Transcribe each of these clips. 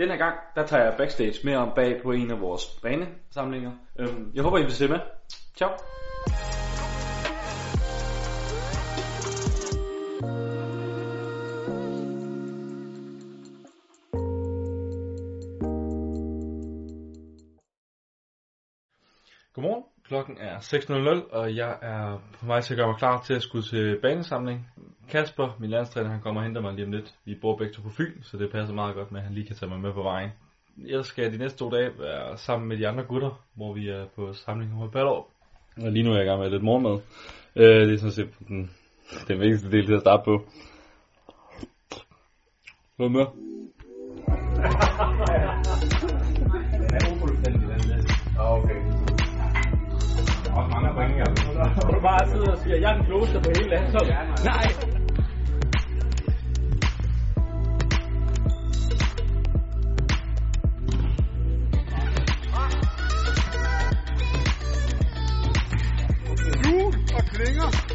Denne gang, der tager jeg backstage med om bag på en af vores banesamlinger. Øhm, jeg håber, I vil se med. Ciao. Godmorgen. Klokken er 6.00, og jeg er på vej til at gøre mig klar til at skulle til banesamling. Kasper, min landstræner, han kommer og henter mig lige om lidt. Vi bor begge to på Fyn, så det passer meget godt med, at han lige kan tage mig med på vejen. Jeg skal de næste to dage være sammen med de andre gutter, hvor vi er på samling hos Ballerup. Og lige nu er jeg i gang med lidt morgenmad. Øh, det er sådan set den, den vigtigste del til at starte på. Hvad med? sidder og siger, jeg er den klogeste på hele landet. Nej. Du og klinger.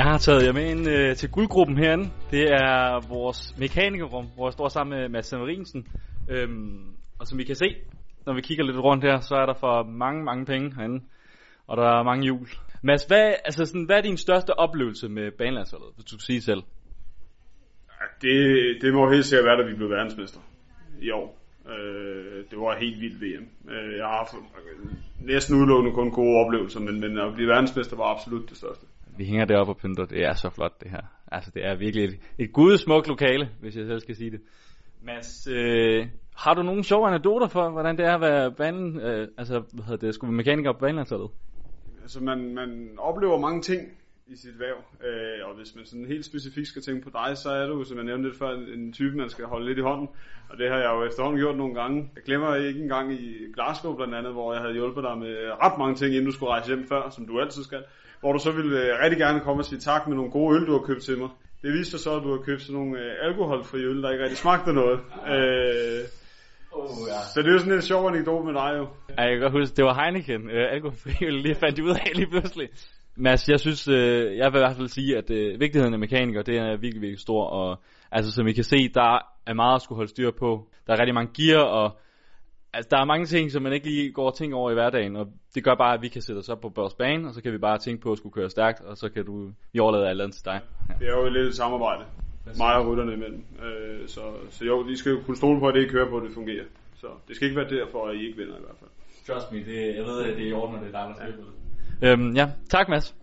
Jeg har taget jer med ind øh, til guldgruppen herinde. Det er vores mekanikerrum, hvor jeg står sammen med Mads Severinsen. Øhm, og som I kan se, når vi kigger lidt rundt her, så er der for mange, mange penge herinde. Og der er mange hjul. Mads, hvad, altså sådan, hvad er din største oplevelse med banelandsholdet, hvis du kan sige selv? Ja, det, det må helt sikkert være, da vi blev verdensmester i år. Øh, det var helt vildt VM. Øh, jeg har haft altså, næsten udelukkende kun gode oplevelser, men, men at blive verdensmester var absolut det største. Vi hænger deroppe og pynter. Det er så flot, det her. Altså, det er virkelig et, et gudsmukt lokale, hvis jeg selv skal sige det. Mads, øh, har du nogle sjove anekdoter for, hvordan det er at være banen, øh, altså, hvad hedder det, skulle være mekaniker på banelandsholdet? Altså man, man oplever mange ting i sit væv, øh, og hvis man sådan helt specifikt skal tænke på dig, så er du, som jeg nævnte lidt før, en type, man skal holde lidt i hånden. Og det har jeg jo efterhånden gjort nogle gange. Jeg glemmer ikke engang i Glasgow blandt andet, hvor jeg havde hjulpet dig med ret mange ting, inden du skulle rejse hjem før, som du altid skal. Hvor du så ville øh, rigtig gerne komme og sige tak med nogle gode øl, du har købt til mig. Det viste sig så, at du har købt sådan nogle øh, alkoholfri øl, der ikke rigtig smagte noget. Øh, Oh, ja. så det er jo sådan en sjov anekdote med dig jo. Ja, jeg kan godt huske, det var Heineken, øh, alkoholfri øl, lige fandt ud af lige pludselig. Mads, jeg synes, øh, jeg vil i hvert fald sige, at øh, vigtigheden af mekaniker, det er virkelig, virkelig stor, og altså som I kan se, der er meget at skulle holde styr på. Der er rigtig mange gear, og altså, der er mange ting, som man ikke lige går og tænker over i hverdagen, og det gør bare, at vi kan sætte os op på vores bane, og så kan vi bare tænke på at skulle køre stærkt, og så kan du, vi overlade alt andet til dig. Ja. Det er jo lidt et samarbejde. Mig og rytterne imellem. Øh, så, så jo, de skal jo kunne stole på, at det I kører på, at det fungerer. Så det skal ikke være derfor, at I ikke vinder i hvert fald. Trust me, det, jeg ved, at det er i orden, når det er dig, der skal ja. Øhm, ja, tak Mads.